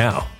now.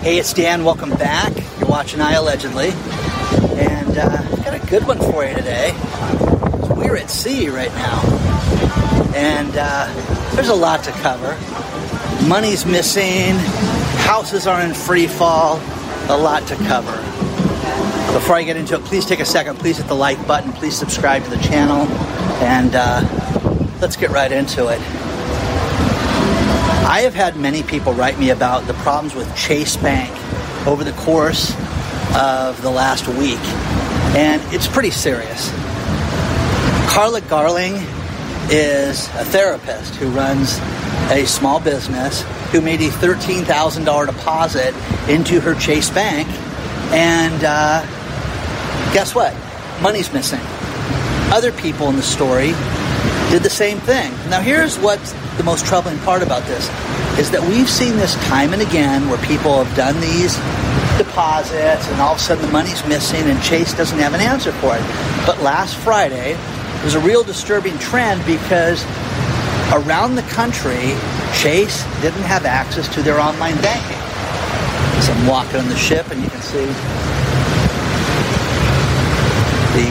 Hey, it's Dan. Welcome back. You're watching iAllegedly. And uh, I've got a good one for you today. We're at sea right now. And uh, there's a lot to cover. Money's missing, houses are in free fall, a lot to cover. Before I get into it, please take a second. Please hit the like button. Please subscribe to the channel. And uh, let's get right into it. I have had many people write me about the problems with Chase Bank over the course of the last week. And it's pretty serious. Carla Garling is a therapist who runs a small business who made a $13,000 deposit into her Chase Bank. And uh, guess what? Money's missing. Other people in the story did the same thing. Now, here's what's the most troubling part about this is that we've seen this time and again where people have done these deposits and all of a sudden the money's missing and Chase doesn't have an answer for it. But last Friday, was a real disturbing trend because around the country, Chase didn't have access to their online banking. So I'm walking on the ship and you can see the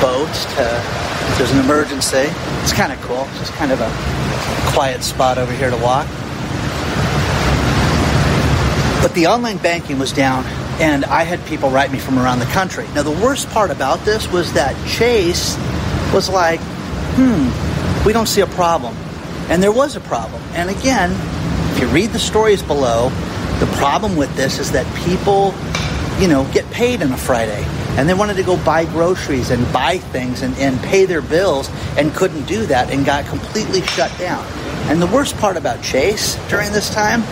boats to, there's an emergency. It's kind of cool. It's just kind of a quiet spot over here to walk. But the online banking was down and I had people write me from around the country. Now, the worst part about this was that Chase was like, hmm, we don't see a problem. And there was a problem. And again, if you read the stories below, the problem with this is that people, you know, get paid on a Friday and they wanted to go buy groceries and buy things and, and pay their bills and couldn't do that and got completely shut down. And the worst part about Chase during this time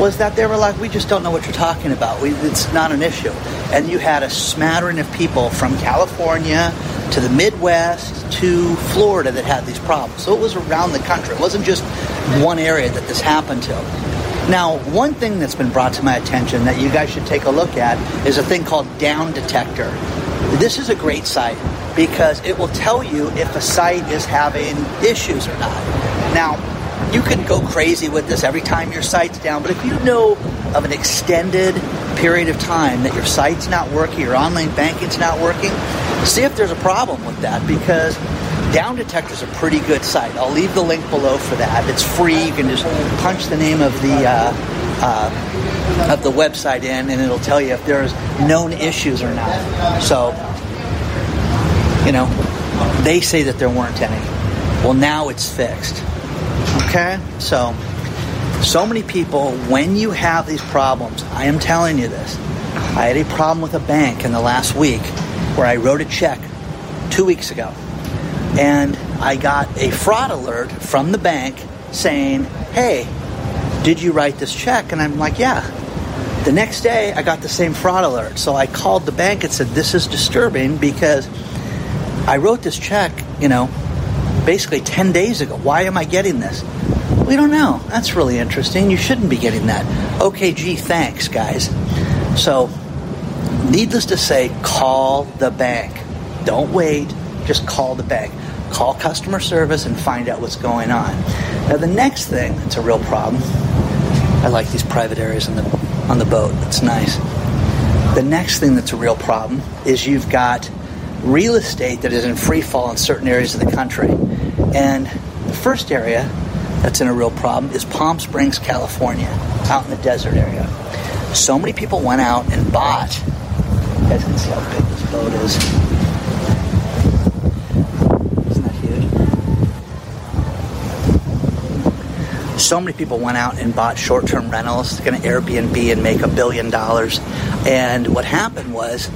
was that they were like, we just don't know what you're talking about. We, it's not an issue. And you had a smattering of people from California to the Midwest to Florida that had these problems. So it was around the country. It wasn't just one area that this happened to. Now, one thing that's been brought to my attention that you guys should take a look at is a thing called Down Detector. This is a great site because it will tell you if a site is having issues or not. Now, you can go crazy with this every time your site's down, but if you know of an extended period of time that your site's not working, your online banking's not working, see if there's a problem with that because Down Detector is a pretty good site. I'll leave the link below for that. It's free. You can just punch the name of the uh, uh, of the website in, and it'll tell you if there's known issues or not. So, you know, they say that there weren't any. Well, now it's fixed. Okay? So, so many people, when you have these problems, I am telling you this. I had a problem with a bank in the last week where I wrote a check two weeks ago. And I got a fraud alert from the bank saying, hey, did you write this check? And I'm like, yeah. The next day, I got the same fraud alert. So I called the bank and said, this is disturbing because I wrote this check, you know, basically 10 days ago. Why am I getting this? We don't know. That's really interesting. You shouldn't be getting that. Okay, gee, thanks, guys. So, needless to say, call the bank. Don't wait. Just call the bank. Call customer service and find out what's going on. Now, the next thing that's a real problem. I like these private areas on the on the boat. It's nice. The next thing that's a real problem is you've got real estate that is in free fall in certain areas of the country. And the first area that's in a real problem is Palm Springs, California, out in the desert area. So many people went out and bought. You guys can see how big this boat is. Isn't that huge? So many people went out and bought short-term rentals, going to Airbnb and make a billion dollars. And what happened was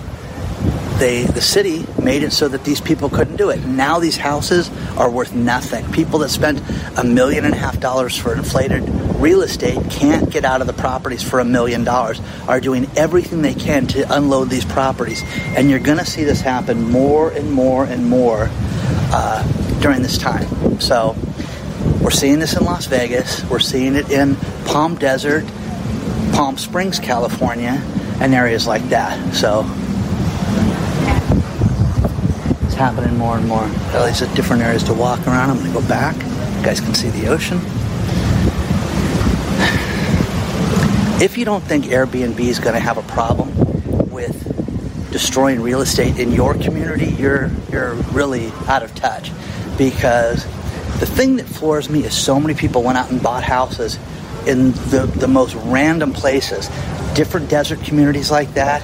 they the city made it so that these people couldn't do it. Now these houses are worth nothing. People that spent a million and a half dollars for inflated real estate can't get out of the properties for a million dollars are doing everything they can to unload these properties. And you're going to see this happen more and more and more uh, during this time. So we're seeing this in Las Vegas, we're seeing it in Palm Desert, Palm Springs, California, and areas like that. So it's happening more and more. At least at different areas to walk around. I'm going to go back. You guys can see the ocean. If you don't think Airbnb is going to have a problem with destroying real estate in your community, you're you're really out of touch. Because the thing that floors me is so many people went out and bought houses in the, the most random places, different desert communities like that,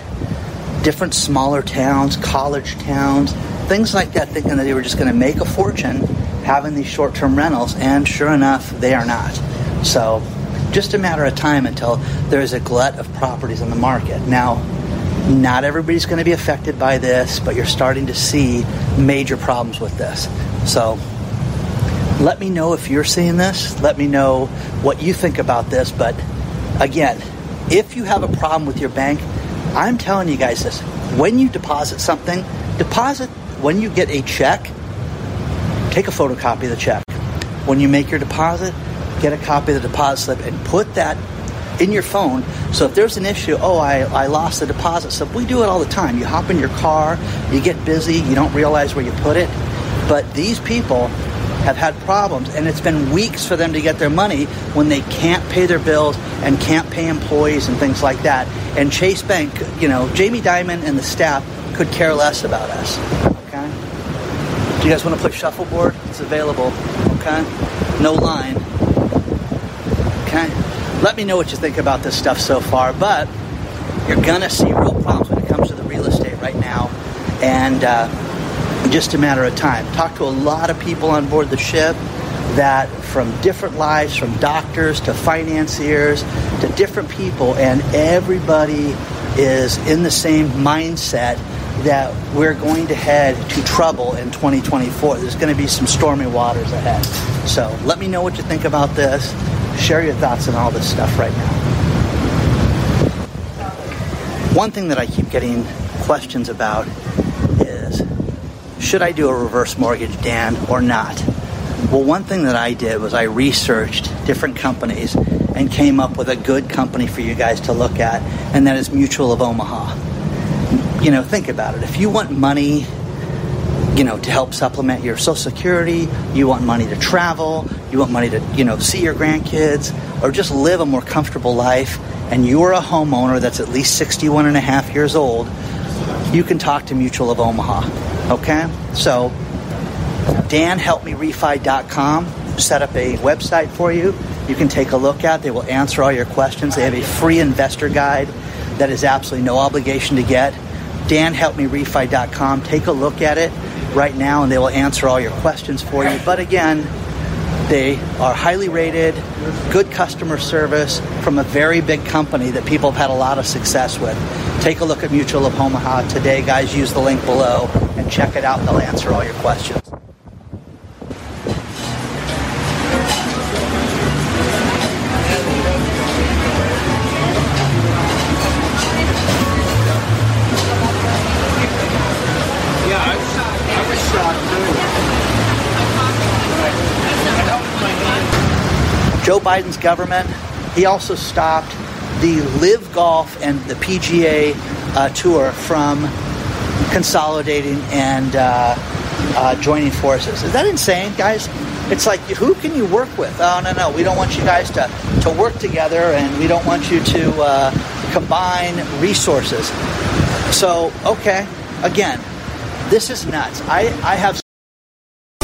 different smaller towns, college towns, things like that, thinking that they were just going to make a fortune having these short term rentals, and sure enough, they are not. So just a matter of time until there's a glut of properties on the market. Now, not everybody's going to be affected by this, but you're starting to see major problems with this. So, let me know if you're seeing this. Let me know what you think about this. But again, if you have a problem with your bank, I'm telling you guys this when you deposit something, deposit when you get a check, take a photocopy of the check. When you make your deposit, get a copy of the deposit slip and put that in your phone. So if there's an issue, oh, I, I lost the deposit slip, we do it all the time. You hop in your car, you get busy, you don't realize where you put it. But these people have had problems, and it's been weeks for them to get their money when they can't pay their bills and can't pay employees and things like that. And Chase Bank, you know, Jamie Dimon and the staff could care less about us. Okay? Do you guys want to play shuffleboard? It's available. Okay? No line. Okay? Let me know what you think about this stuff so far, but you're going to see real problems when it comes to the real estate right now. And uh, just a matter of time. Talk to a lot of people on board the ship that from different lives, from doctors to financiers to different people, and everybody is in the same mindset that we're going to head to trouble in 2024. There's going to be some stormy waters ahead. So let me know what you think about this. Share your thoughts on all this stuff right now. One thing that I keep getting questions about should I do a reverse mortgage, Dan, or not? Well, one thing that I did was I researched different companies and came up with a good company for you guys to look at, and that is Mutual of Omaha. You know, think about it. If you want money, you know, to help supplement your Social Security, you want money to travel, you want money to, you know, see your grandkids, or just live a more comfortable life, and you're a homeowner that's at least 61 and a half years old, you can talk to Mutual of Omaha. Okay? So, danhelpmerefi.com set up a website for you. You can take a look at. They will answer all your questions. They have a free investor guide that is absolutely no obligation to get. danhelpmerefi.com. Take a look at it right now and they will answer all your questions for you. But again, they are highly rated, good customer service from a very big company that people have had a lot of success with. Take a look at Mutual of Omaha today, guys. Use the link below and check it out. They'll answer all your questions. Joe Biden's government, he also stopped the LIV Golf and the PGA uh, Tour from consolidating and uh, uh, joining forces. Is that insane, guys? It's like, who can you work with? Oh, no, no, we don't want you guys to, to work together and we don't want you to uh, combine resources. So, okay, again, this is nuts. I, I have.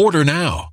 Order now.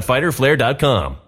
www.fighterflare.com.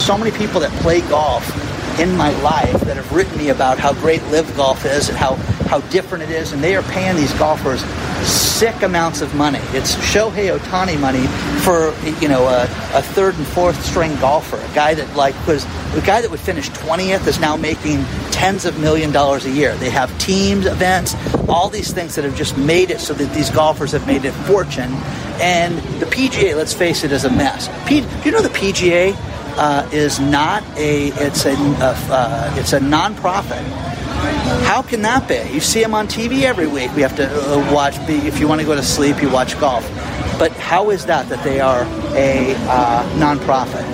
So many people that play golf in my life that have written me about how great LIV Golf is and how, how different it is, and they are paying these golfers sick amounts of money. It's Shohei Ohtani money for you know a, a third and fourth string golfer, a guy that like was the guy that would finish 20th is now making tens of million dollars a year. They have teams, events, all these things that have just made it so that these golfers have made a fortune. And the PGA, let's face it, is a mess. P, do you know the PGA uh, is not a it's a uh, it's a nonprofit. How can that be? You see them on TV every week. We have to uh, watch. If you want to go to sleep, you watch golf. But how is that that they are a uh, nonprofit?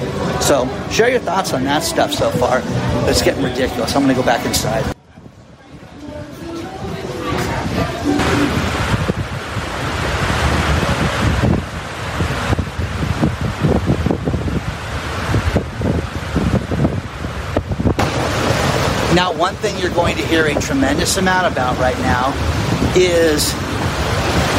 So share your thoughts on that stuff so far. It's getting ridiculous. I'm going to go back inside. One thing you're going to hear a tremendous amount about right now is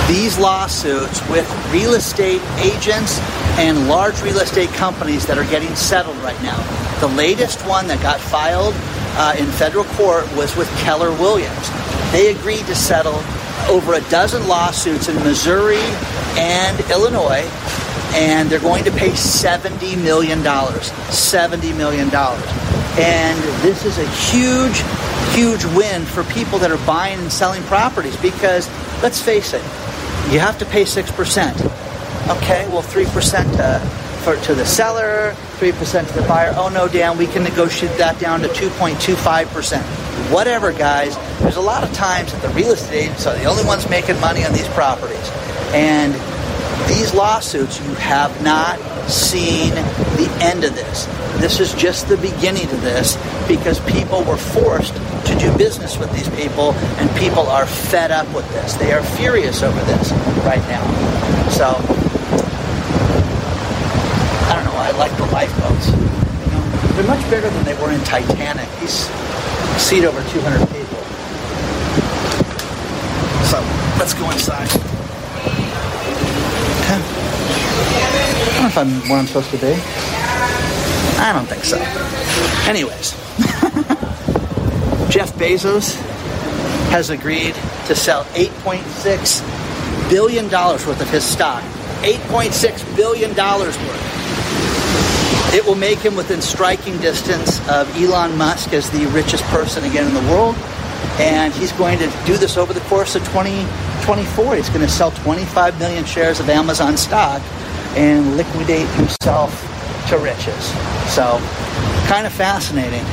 these lawsuits with real estate agents and large real estate companies that are getting settled right now. The latest one that got filed uh, in federal court was with Keller Williams. They agreed to settle over a dozen lawsuits in Missouri and Illinois, and they're going to pay $70 million. $70 million. And this is a huge, huge win for people that are buying and selling properties because, let's face it, you have to pay 6%. Okay, well, 3% uh, for, to the seller, 3% to the buyer. Oh, no, Dan, we can negotiate that down to 2.25%. Whatever, guys. There's a lot of times that the real estate agents are the only ones making money on these properties. And these lawsuits, you have not seen the end of this this is just the beginning of this because people were forced to do business with these people and people are fed up with this. They are furious over this right now. So, I don't know. I like the lifeboats. You know, they're much bigger than they were in Titanic. These seat over 200 people. So, let's go inside. I don't know if I'm where I'm supposed to be. I don't think so. Anyways, Jeff Bezos has agreed to sell 8.6 billion dollars worth of his stock. 8.6 billion dollars worth. It will make him within striking distance of Elon Musk as the richest person again in the world. And he's going to do this over the course of 2024. He's going to sell 25 million shares of Amazon stock and liquidate himself to riches. So, kind of fascinating.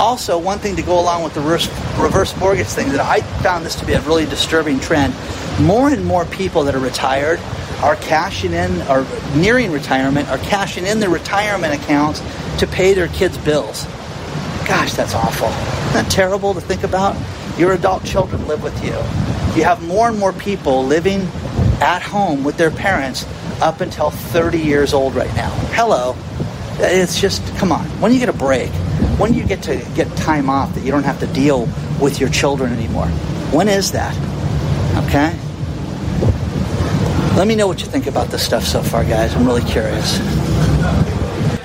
Also, one thing to go along with the reverse, reverse mortgage thing that I found this to be a really disturbing trend. More and more people that are retired are cashing in, or nearing retirement, are cashing in their retirement accounts to pay their kids' bills. Gosh, that's awful. Isn't that terrible to think about? Your adult children live with you. You have more and more people living at home with their parents up until 30 years old right now. Hello. It's just, come on. When do you get a break? When do you get to get time off that you don't have to deal with your children anymore? When is that? Okay? Let me know what you think about this stuff so far, guys. I'm really curious.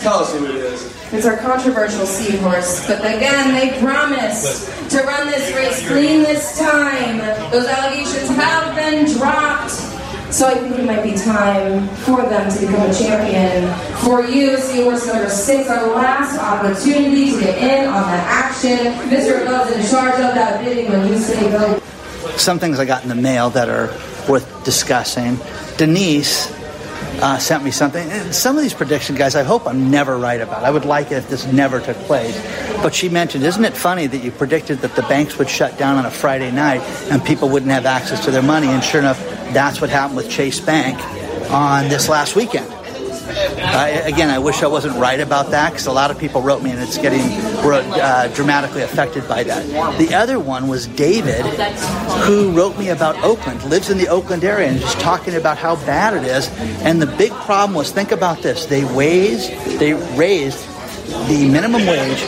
Tell us who it is. It's our controversial seahorse, but again, they promised to run this race clean this time. Those allegations have been dropped. So I think it might be time for them to become a champion. For you, Seahorse number six, our last opportunity to get in on that action. Mr. Love's in charge of that bidding when you say go. Some things I got in the mail that are worth discussing. Denise uh, sent me something. And some of these prediction guys, I hope I'm never right about. I would like it if this never took place. But she mentioned, isn't it funny that you predicted that the banks would shut down on a Friday night and people wouldn't have access to their money? And sure enough, that's what happened with Chase Bank on this last weekend. Uh, again, I wish I wasn't right about that because a lot of people wrote me and it's getting uh, dramatically affected by that. The other one was David, who wrote me about Oakland, lives in the Oakland area, and just talking about how bad it is. And the big problem was, think about this: they raised they raised the minimum wage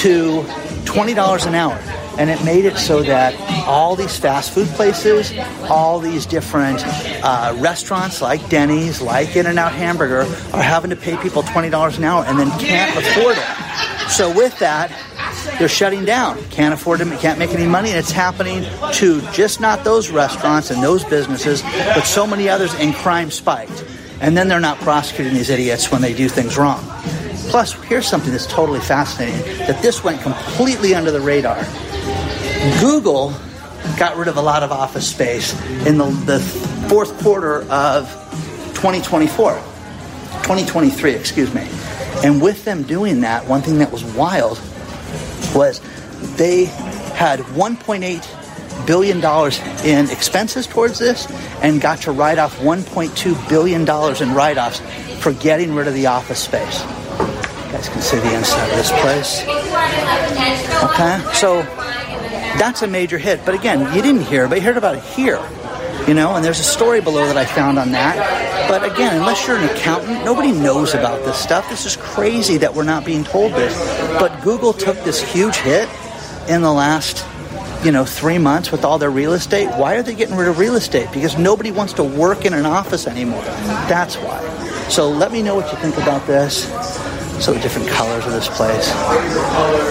to twenty dollars an hour and it made it so that all these fast food places, all these different uh, restaurants like Denny's, like In N Out Hamburger, are having to pay people $20 an hour and then can't afford it. So with that, they're shutting down. Can't afford them, can't make any money, and it's happening to just not those restaurants and those businesses, but so many others, and crime spiked. And then they're not prosecuting these idiots when they do things wrong. Plus, here's something that's totally fascinating that this went completely under the radar. Google got rid of a lot of office space in the, the fourth quarter of 2024, 2023, excuse me. And with them doing that, one thing that was wild was they had 1.8 billion dollars in expenses towards this and got to write off 1.2 billion dollars in write-offs for getting rid of the office space. You guys can see the inside of this place. Okay, so that's a major hit. But again, you didn't hear, but you heard about it here. You know, and there's a story below that I found on that. But again, unless you're an accountant, nobody knows about this stuff. This is crazy that we're not being told this. But Google took this huge hit in the last, you know, three months with all their real estate. Why are they getting rid of real estate? Because nobody wants to work in an office anymore. That's why. So let me know what you think about this. So the different colors of this place.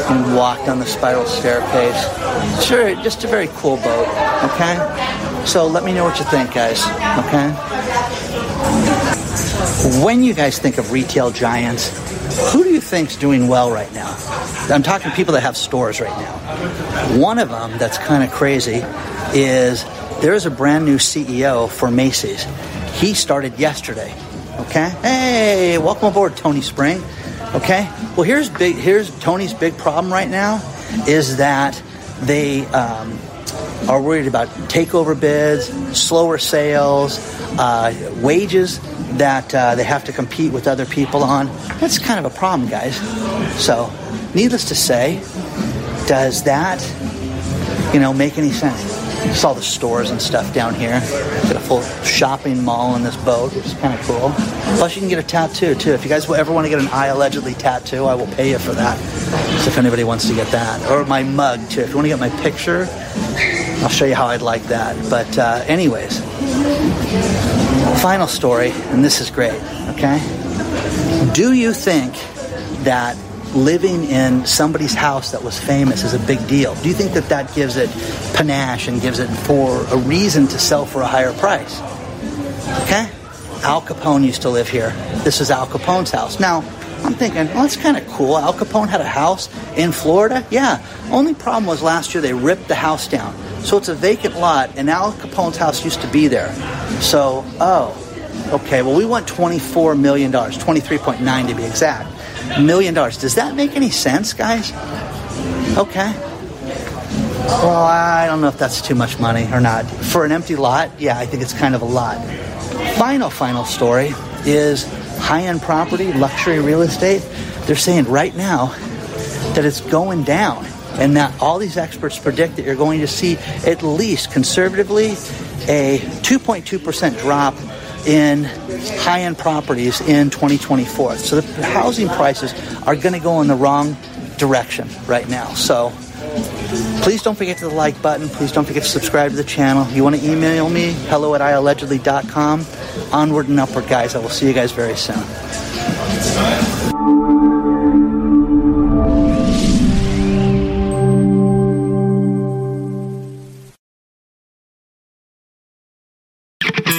And walk down the spiral staircase. Sure, just a very cool boat. Okay? So let me know what you think, guys. Okay? When you guys think of retail giants, who do you think's doing well right now? I'm talking people that have stores right now. One of them that's kind of crazy is there's a brand new CEO for Macy's. He started yesterday. Okay? Hey, welcome aboard, Tony Spring. Okay. Well, here's big. Here's Tony's big problem right now, is that they um, are worried about takeover bids, slower sales, uh, wages that uh, they have to compete with other people on. That's kind of a problem, guys. So, needless to say, does that, you know, make any sense? It's all the stores and stuff down here. Got a full shopping mall in this boat, which is kind of cool. Plus, you can get a tattoo too. If you guys ever want to get an iAllegedly tattoo, I will pay you for that. So if anybody wants to get that, or my mug too. If you want to get my picture, I'll show you how I'd like that. But uh, anyways, final story, and this is great. Okay, do you think that living in somebody's house that was famous is a big deal? Do you think that that gives it panache and gives it for a reason to sell for a higher price? Okay? Al Capone used to live here. This is Al Capone's house. Now, I'm thinking, well, that's kind of cool. Al Capone had a house in Florida. Yeah. Only problem was last year they ripped the house down. So it's a vacant lot, and Al Capone's house used to be there. So, oh, okay. Well, we want $24 million, 23.9 to be exact million dollars. Does that make any sense, guys? Okay. Well, I don't know if that's too much money or not. For an empty lot, yeah, I think it's kind of a lot. Final, final story is high end property, luxury real estate. They're saying right now that it's going down, and that all these experts predict that you're going to see at least conservatively a 2.2% drop in high end properties in 2024. So the housing prices are going to go in the wrong direction right now. So please don't forget to the like button. Please don't forget to subscribe to the channel. You want to email me, hello at iallegedly.com. Onward and upward, guys. I will see you guys very soon.